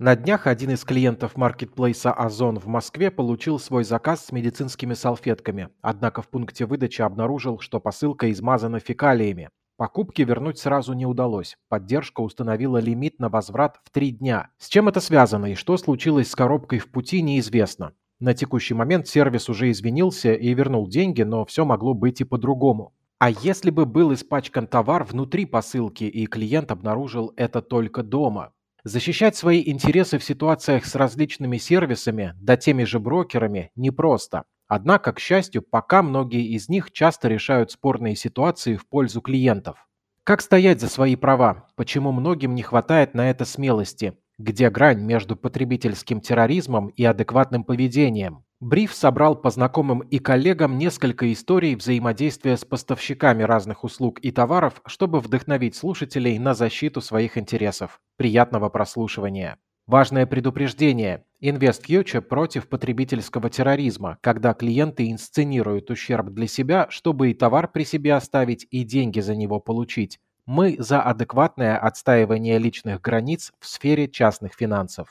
На днях один из клиентов маркетплейса Озон в Москве получил свой заказ с медицинскими салфетками, однако в пункте выдачи обнаружил, что посылка измазана фекалиями. Покупки вернуть сразу не удалось. Поддержка установила лимит на возврат в три дня. С чем это связано и что случилось с коробкой в пути, неизвестно. На текущий момент сервис уже извинился и вернул деньги, но все могло быть и по-другому. А если бы был испачкан товар внутри посылки и клиент обнаружил это только дома? Защищать свои интересы в ситуациях с различными сервисами, да теми же брокерами, непросто. Однако, к счастью, пока многие из них часто решают спорные ситуации в пользу клиентов. Как стоять за свои права? Почему многим не хватает на это смелости? Где грань между потребительским терроризмом и адекватным поведением? Бриф собрал по знакомым и коллегам несколько историй взаимодействия с поставщиками разных услуг и товаров, чтобы вдохновить слушателей на защиту своих интересов. Приятного прослушивания. Важное предупреждение. InvestFuture против потребительского терроризма, когда клиенты инсценируют ущерб для себя, чтобы и товар при себе оставить, и деньги за него получить. Мы за адекватное отстаивание личных границ в сфере частных финансов.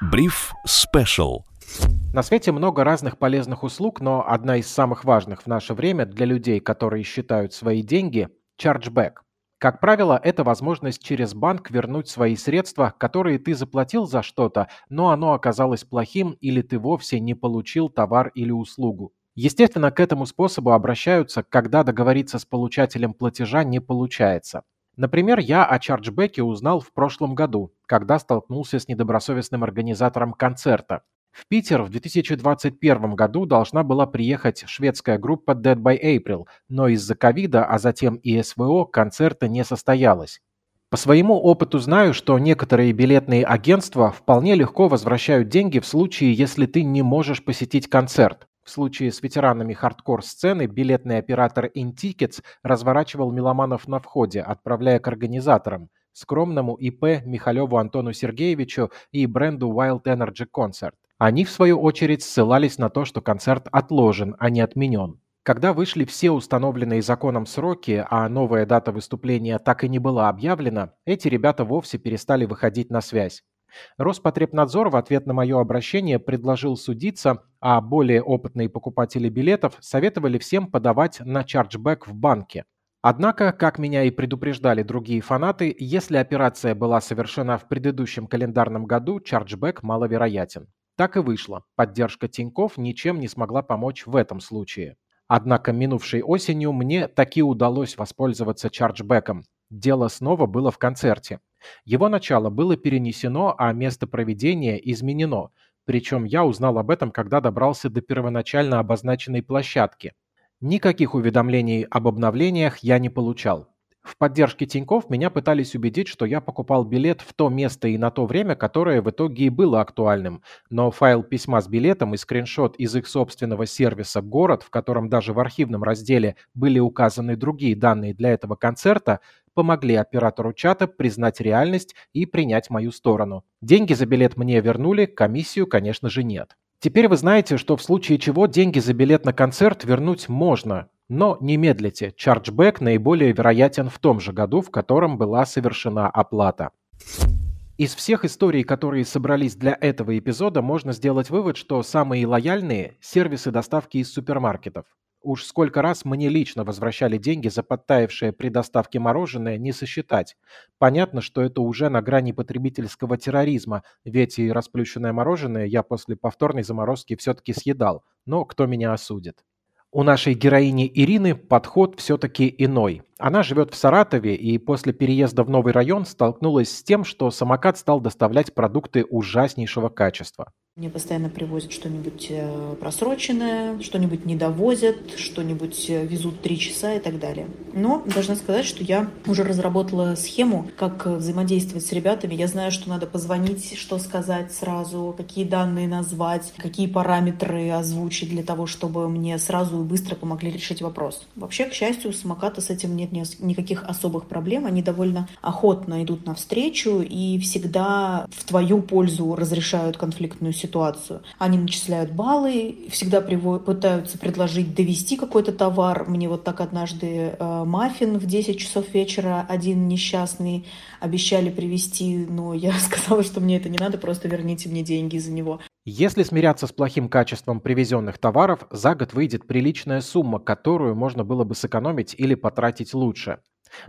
Бриф Special. На свете много разных полезных услуг, но одна из самых важных в наше время для людей, которые считают свои деньги – chargeback. Как правило, это возможность через банк вернуть свои средства, которые ты заплатил за что-то, но оно оказалось плохим или ты вовсе не получил товар или услугу. Естественно, к этому способу обращаются, когда договориться с получателем платежа не получается. Например, я о чарджбеке узнал в прошлом году, когда столкнулся с недобросовестным организатором концерта. В Питер в 2021 году должна была приехать шведская группа Dead by April, но из-за ковида, а затем и СВО концерта не состоялось. По своему опыту знаю, что некоторые билетные агентства вполне легко возвращают деньги в случае, если ты не можешь посетить концерт. В случае с ветеранами хардкор-сцены билетный оператор InTickets разворачивал меломанов на входе, отправляя к организаторам, скромному ИП Михалеву Антону Сергеевичу и бренду Wild Energy Concert. Они, в свою очередь, ссылались на то, что концерт отложен, а не отменен. Когда вышли все установленные законом сроки, а новая дата выступления так и не была объявлена, эти ребята вовсе перестали выходить на связь. Роспотребнадзор в ответ на мое обращение предложил судиться, а более опытные покупатели билетов советовали всем подавать на чарджбэк в банке. Однако, как меня и предупреждали другие фанаты, если операция была совершена в предыдущем календарном году, чарджбэк маловероятен. Так и вышло. Поддержка Тиньков ничем не смогла помочь в этом случае. Однако минувшей осенью мне таки удалось воспользоваться чарджбеком. Дело снова было в концерте. Его начало было перенесено, а место проведения изменено. Причем я узнал об этом, когда добрался до первоначально обозначенной площадки. Никаких уведомлений об обновлениях я не получал. В поддержке Тиньков меня пытались убедить, что я покупал билет в то место и на то время, которое в итоге и было актуальным. Но файл письма с билетом и скриншот из их собственного сервиса «Город», в котором даже в архивном разделе были указаны другие данные для этого концерта, помогли оператору чата признать реальность и принять мою сторону. Деньги за билет мне вернули, комиссию, конечно же, нет. Теперь вы знаете, что в случае чего деньги за билет на концерт вернуть можно, но не медлите, чарджбэк наиболее вероятен в том же году, в котором была совершена оплата. Из всех историй, которые собрались для этого эпизода, можно сделать вывод, что самые лояльные – сервисы доставки из супермаркетов. Уж сколько раз мне лично возвращали деньги за подтаявшее при доставке мороженое, не сосчитать. Понятно, что это уже на грани потребительского терроризма, ведь и расплющенное мороженое я после повторной заморозки все-таки съедал. Но кто меня осудит? У нашей героини Ирины подход все-таки иной. Она живет в Саратове и после переезда в новый район столкнулась с тем, что самокат стал доставлять продукты ужаснейшего качества. Мне постоянно привозят что-нибудь э, просроченное, что-нибудь не довозят, что-нибудь э, везут три часа и так далее. Но должна сказать, что я уже разработала схему, как взаимодействовать с ребятами. Я знаю, что надо позвонить, что сказать сразу, какие данные назвать, какие параметры озвучить для того, чтобы мне сразу и быстро помогли решить вопрос. Вообще, к счастью, у самоката с этим нет никаких особых проблем. Они довольно охотно идут навстречу и всегда в твою пользу разрешают конфликтную ситуацию ситуацию. Они начисляют баллы, всегда пытаются предложить довести какой-то товар. Мне вот так однажды э, маффин в 10 часов вечера один несчастный обещали привезти, но я сказала, что мне это не надо, просто верните мне деньги за него. Если смиряться с плохим качеством привезенных товаров, за год выйдет приличная сумма, которую можно было бы сэкономить или потратить лучше.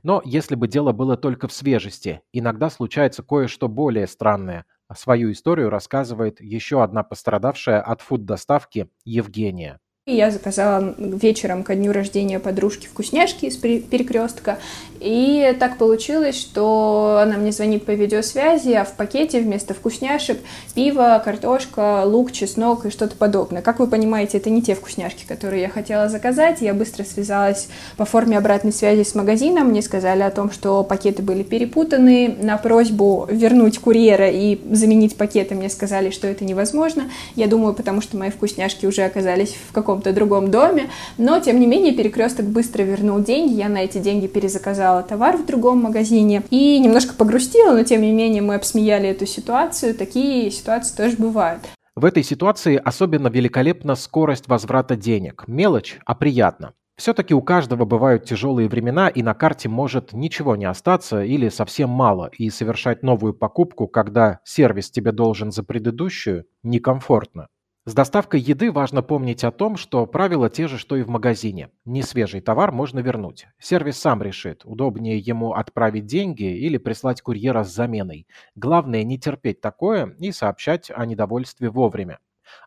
Но если бы дело было только в свежести, иногда случается кое-что более странное. Свою историю рассказывает еще одна пострадавшая от фуд-доставки Евгения. Я заказала вечером ко дню рождения подружки вкусняшки из перекрестка. И так получилось, что она мне звонит по видеосвязи, а в пакете вместо вкусняшек пиво, картошка, лук, чеснок и что-то подобное. Как вы понимаете, это не те вкусняшки, которые я хотела заказать. Я быстро связалась по форме обратной связи с магазином. Мне сказали о том, что пакеты были перепутаны. На просьбу вернуть курьера и заменить пакеты мне сказали, что это невозможно. Я думаю, потому что мои вкусняшки уже оказались в каком каком-то другом доме, но, тем не менее, перекресток быстро вернул деньги, я на эти деньги перезаказала товар в другом магазине и немножко погрустила, но, тем не менее, мы обсмеяли эту ситуацию, такие ситуации тоже бывают. В этой ситуации особенно великолепна скорость возврата денег. Мелочь, а приятно. Все-таки у каждого бывают тяжелые времена, и на карте может ничего не остаться или совсем мало, и совершать новую покупку, когда сервис тебе должен за предыдущую, некомфортно. С доставкой еды важно помнить о том, что правила те же, что и в магазине. Несвежий товар можно вернуть. Сервис сам решит, удобнее ему отправить деньги или прислать курьера с заменой. Главное не терпеть такое и сообщать о недовольстве вовремя.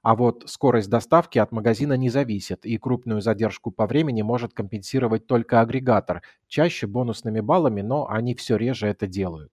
А вот скорость доставки от магазина не зависит, и крупную задержку по времени может компенсировать только агрегатор, чаще бонусными баллами, но они все реже это делают.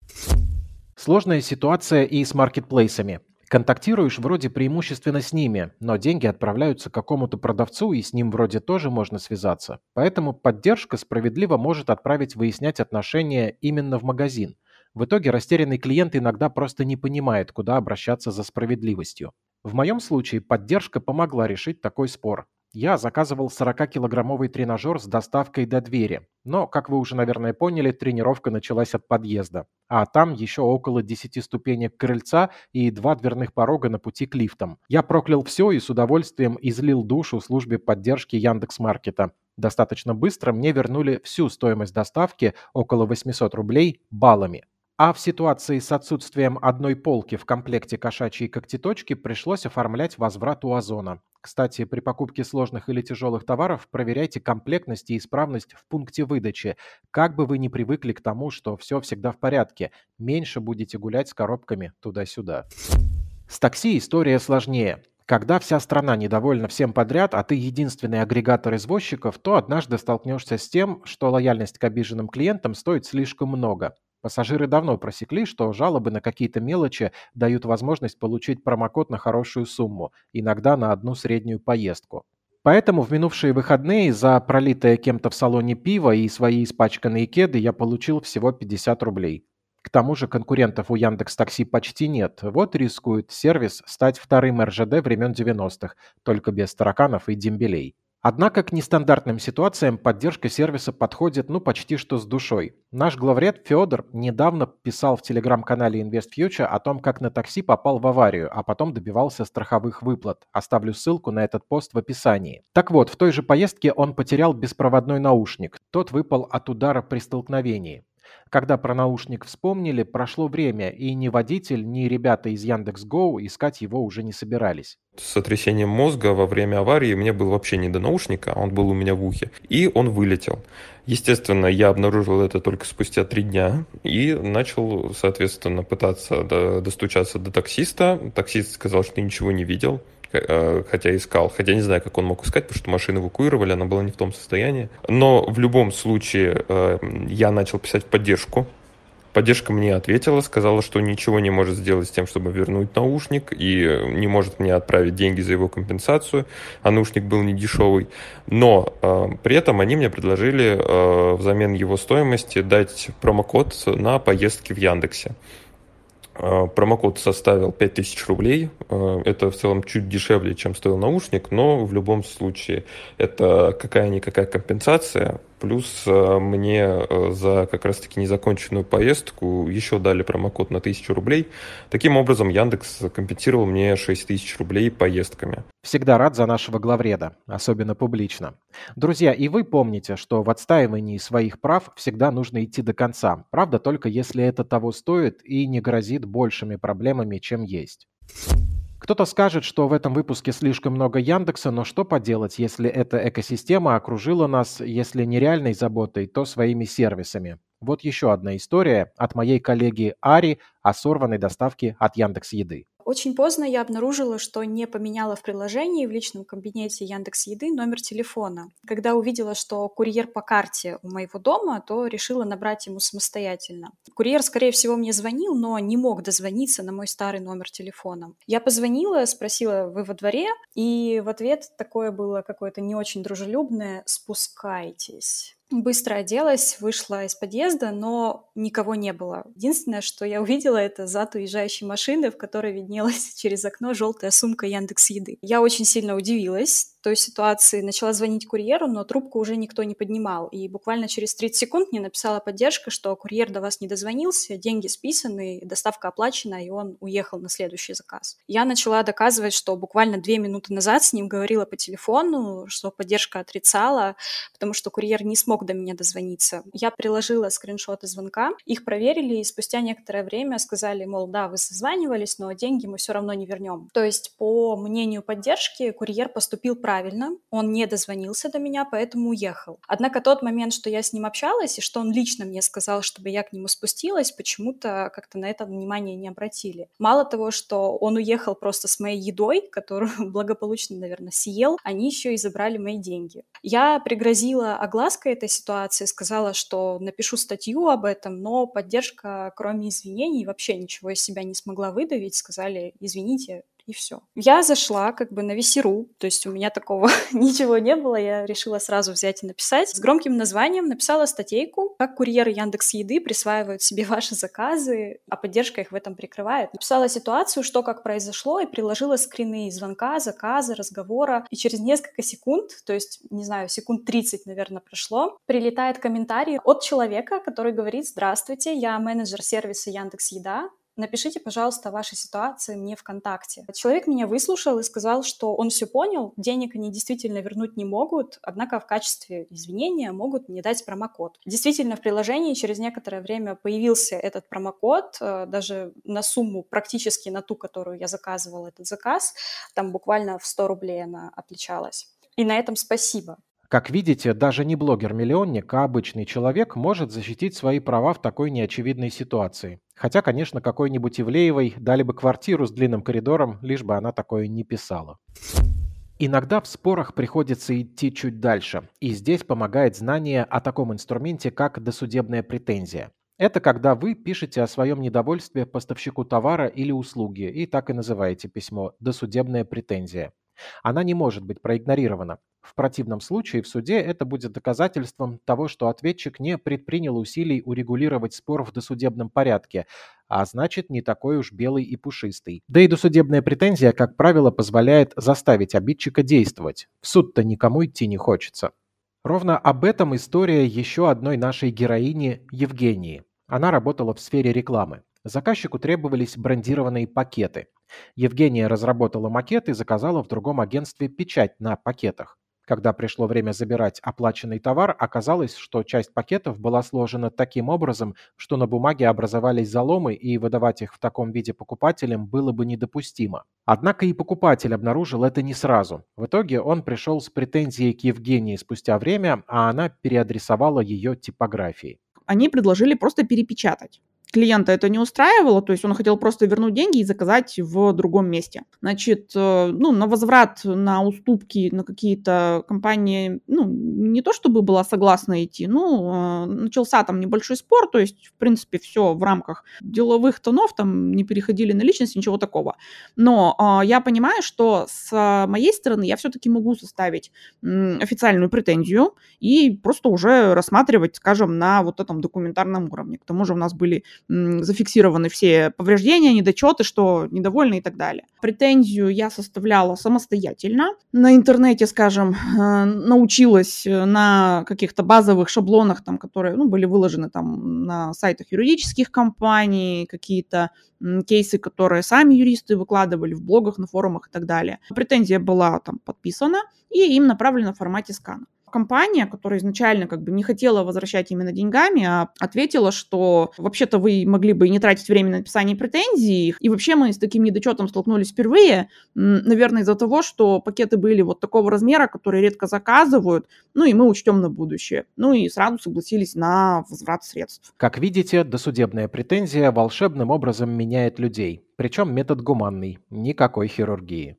Сложная ситуация и с маркетплейсами. Контактируешь вроде преимущественно с ними, но деньги отправляются какому-то продавцу, и с ним вроде тоже можно связаться. Поэтому поддержка справедливо может отправить выяснять отношения именно в магазин. В итоге растерянный клиент иногда просто не понимает, куда обращаться за справедливостью. В моем случае поддержка помогла решить такой спор. Я заказывал 40-килограммовый тренажер с доставкой до двери. Но, как вы уже, наверное, поняли, тренировка началась от подъезда. А там еще около 10 ступенек крыльца и два дверных порога на пути к лифтам. Я проклял все и с удовольствием излил душу службе поддержки Яндекс.Маркета. Достаточно быстро мне вернули всю стоимость доставки, около 800 рублей, баллами. А в ситуации с отсутствием одной полки в комплекте кошачьей когтеточки пришлось оформлять возврат у Озона. Кстати, при покупке сложных или тяжелых товаров проверяйте комплектность и исправность в пункте выдачи. Как бы вы ни привыкли к тому, что все всегда в порядке, меньше будете гулять с коробками туда-сюда. С такси история сложнее. Когда вся страна недовольна всем подряд, а ты единственный агрегатор извозчиков, то однажды столкнешься с тем, что лояльность к обиженным клиентам стоит слишком много. Пассажиры давно просекли, что жалобы на какие-то мелочи дают возможность получить промокод на хорошую сумму, иногда на одну среднюю поездку. Поэтому в минувшие выходные за пролитое кем-то в салоне пиво и свои испачканные кеды я получил всего 50 рублей. К тому же конкурентов у Яндекс Такси почти нет. Вот рискует сервис стать вторым РЖД времен 90-х, только без тараканов и дембелей. Однако к нестандартным ситуациям поддержка сервиса подходит ну почти что с душой. Наш главред Федор недавно писал в телеграм-канале InvestFuture о том, как на такси попал в аварию, а потом добивался страховых выплат. Оставлю ссылку на этот пост в описании. Так вот, в той же поездке он потерял беспроводной наушник. Тот выпал от удара при столкновении. Когда про наушник вспомнили, прошло время, и ни водитель, ни ребята из Яндекс.Гоу искать его уже не собирались. С сотрясением мозга во время аварии мне был вообще не до наушника, он был у меня в ухе, и он вылетел. Естественно, я обнаружил это только спустя три дня и начал, соответственно, пытаться достучаться до таксиста. Таксист сказал, что ничего не видел. Э, хотя искал, хотя не знаю, как он мог искать, потому что машину эвакуировали, она была не в том состоянии. Но в любом случае э, я начал писать в поддержку. Поддержка мне ответила, сказала, что ничего не может сделать с тем, чтобы вернуть наушник, и не может мне отправить деньги за его компенсацию, а наушник был не дешевый. Но э, при этом они мне предложили э, взамен его стоимости дать промокод на поездки в Яндексе. А, промокод составил 5000 рублей. А, это в целом чуть дешевле, чем стоил наушник, но в любом случае это какая-никакая компенсация. Плюс э, мне э, за как раз-таки незаконченную поездку еще дали промокод на 1000 рублей. Таким образом, Яндекс компенсировал мне 6000 рублей поездками. Всегда рад за нашего главреда, особенно публично. Друзья, и вы помните, что в отстаивании своих прав всегда нужно идти до конца. Правда, только если это того стоит и не грозит большими проблемами, чем есть. Кто-то скажет, что в этом выпуске слишком много Яндекса, но что поделать, если эта экосистема окружила нас, если не реальной заботой, то своими сервисами. Вот еще одна история от моей коллеги Ари о сорванной доставке от Яндекс Еды. Очень поздно я обнаружила, что не поменяла в приложении в личном кабинете Яндекс Еды номер телефона. Когда увидела, что курьер по карте у моего дома, то решила набрать ему самостоятельно. Курьер, скорее всего, мне звонил, но не мог дозвониться на мой старый номер телефона. Я позвонила, спросила, вы во дворе? И в ответ такое было какое-то не очень дружелюбное «спускайтесь». Быстро оделась, вышла из подъезда, но никого не было. Единственное, что я увидела, это зад уезжающей машины, в которой виднелась через окно желтая сумка Яндекс Еды. Я очень сильно удивилась, той ситуации начала звонить курьеру, но трубку уже никто не поднимал. И буквально через 30 секунд мне написала поддержка, что курьер до вас не дозвонился, деньги списаны, доставка оплачена, и он уехал на следующий заказ. Я начала доказывать, что буквально две минуты назад с ним говорила по телефону, что поддержка отрицала, потому что курьер не смог до меня дозвониться. Я приложила скриншоты звонка, их проверили, и спустя некоторое время сказали, мол, да, вы созванивались, но деньги мы все равно не вернем. То есть, по мнению поддержки, курьер поступил правильно, он не дозвонился до меня, поэтому уехал. Однако тот момент, что я с ним общалась, и что он лично мне сказал, чтобы я к нему спустилась, почему-то как-то на это внимание не обратили. Мало того, что он уехал просто с моей едой, которую благополучно, наверное, съел, они еще и забрали мои деньги. Я пригрозила оглаской этой ситуации, сказала, что напишу статью об этом, но поддержка, кроме извинений, вообще ничего из себя не смогла выдавить. Сказали, извините, и все. Я зашла как бы на Весеру, то есть у меня такого ничего не было, я решила сразу взять и написать. С громким названием написала статейку, как курьеры Яндекс Еды присваивают себе ваши заказы, а поддержка их в этом прикрывает. Написала ситуацию, что как произошло, и приложила скрины звонка, заказа, разговора. И через несколько секунд, то есть, не знаю, секунд 30, наверное, прошло, прилетает комментарий от человека, который говорит, здравствуйте, я менеджер сервиса Яндекс Еда, напишите, пожалуйста, о вашей ситуации мне ВКонтакте. Человек меня выслушал и сказал, что он все понял, денег они действительно вернуть не могут, однако в качестве извинения могут мне дать промокод. Действительно, в приложении через некоторое время появился этот промокод, э, даже на сумму практически на ту, которую я заказывала этот заказ, там буквально в 100 рублей она отличалась. И на этом спасибо. Как видите, даже не блогер-миллионник, а обычный человек может защитить свои права в такой неочевидной ситуации. Хотя, конечно, какой-нибудь Ивлеевой дали бы квартиру с длинным коридором, лишь бы она такое не писала. Иногда в спорах приходится идти чуть дальше, и здесь помогает знание о таком инструменте, как досудебная претензия. Это когда вы пишете о своем недовольстве поставщику товара или услуги и так и называете письмо «досудебная претензия». Она не может быть проигнорирована. В противном случае в суде это будет доказательством того, что ответчик не предпринял усилий урегулировать спор в досудебном порядке, а значит не такой уж белый и пушистый. Да и досудебная претензия, как правило, позволяет заставить обидчика действовать. В суд-то никому идти не хочется. Ровно об этом история еще одной нашей героини Евгении. Она работала в сфере рекламы. Заказчику требовались брендированные пакеты. Евгения разработала макет и заказала в другом агентстве печать на пакетах. Когда пришло время забирать оплаченный товар, оказалось, что часть пакетов была сложена таким образом, что на бумаге образовались заломы, и выдавать их в таком виде покупателям было бы недопустимо. Однако и покупатель обнаружил это не сразу. В итоге он пришел с претензией к Евгении спустя время, а она переадресовала ее типографии. Они предложили просто перепечатать клиента это не устраивало, то есть он хотел просто вернуть деньги и заказать в другом месте. Значит, э, ну, на возврат, на уступки, на какие-то компании, ну, не то чтобы была согласна идти, ну, начался там небольшой спор, то есть, в принципе, все в рамках деловых тонов, там не переходили на личность, ничего такого. Но э, я понимаю, что с моей стороны я все-таки могу составить официальную претензию и просто уже рассматривать, скажем, на вот этом документарном уровне. К тому же у нас были зафиксированы все повреждения, недочеты, что недовольны и так далее. Претензию я составляла самостоятельно. На интернете, скажем, э, научилась на каких-то базовых шаблонах, там, которые ну, были выложены там, на сайтах юридических компаний, какие-то кейсы, которые сами юристы выкладывали в блогах, на форумах и так далее. Претензия была там подписана и им направлена в формате скана компания, которая изначально как бы не хотела возвращать именно деньгами, а ответила, что вообще-то вы могли бы и не тратить время на написание претензий. И вообще мы с таким недочетом столкнулись впервые, наверное, из-за того, что пакеты были вот такого размера, которые редко заказывают, ну и мы учтем на будущее. Ну и сразу согласились на возврат средств. Как видите, досудебная претензия волшебным образом меняет людей. Причем метод гуманный, никакой хирургии.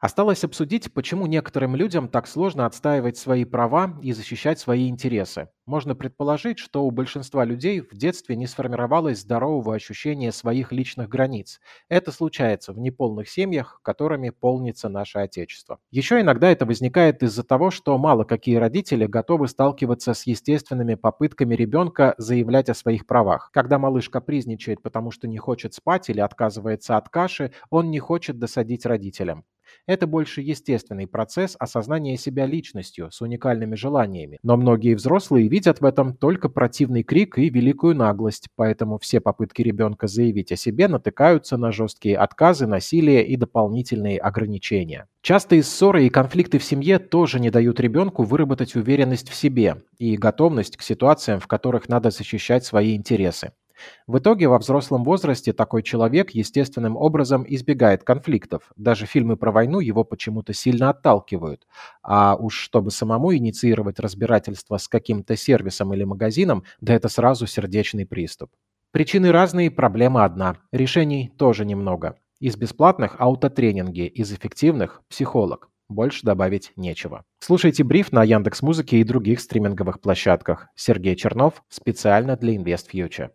Осталось обсудить, почему некоторым людям так сложно отстаивать свои права и защищать свои интересы. Можно предположить, что у большинства людей в детстве не сформировалось здорового ощущения своих личных границ. Это случается в неполных семьях, которыми полнится наше Отечество. Еще иногда это возникает из-за того, что мало какие родители готовы сталкиваться с естественными попытками ребенка заявлять о своих правах. Когда малыш капризничает, потому что не хочет спать или отказывается от каши, он не хочет досадить родителям. Это больше естественный процесс осознания себя личностью с уникальными желаниями. Но многие взрослые видят в этом только противный крик и великую наглость, поэтому все попытки ребенка заявить о себе натыкаются на жесткие отказы, насилие и дополнительные ограничения. Частые ссоры и конфликты в семье тоже не дают ребенку выработать уверенность в себе и готовность к ситуациям, в которых надо защищать свои интересы. В итоге во взрослом возрасте такой человек естественным образом избегает конфликтов. Даже фильмы про войну его почему-то сильно отталкивают. А уж чтобы самому инициировать разбирательство с каким-то сервисом или магазином, да это сразу сердечный приступ. Причины разные, проблема одна. Решений тоже немного. Из бесплатных – аутотренинги, из эффективных – психолог. Больше добавить нечего. Слушайте бриф на Яндекс Музыке и других стриминговых площадках. Сергей Чернов специально для InvestFuture.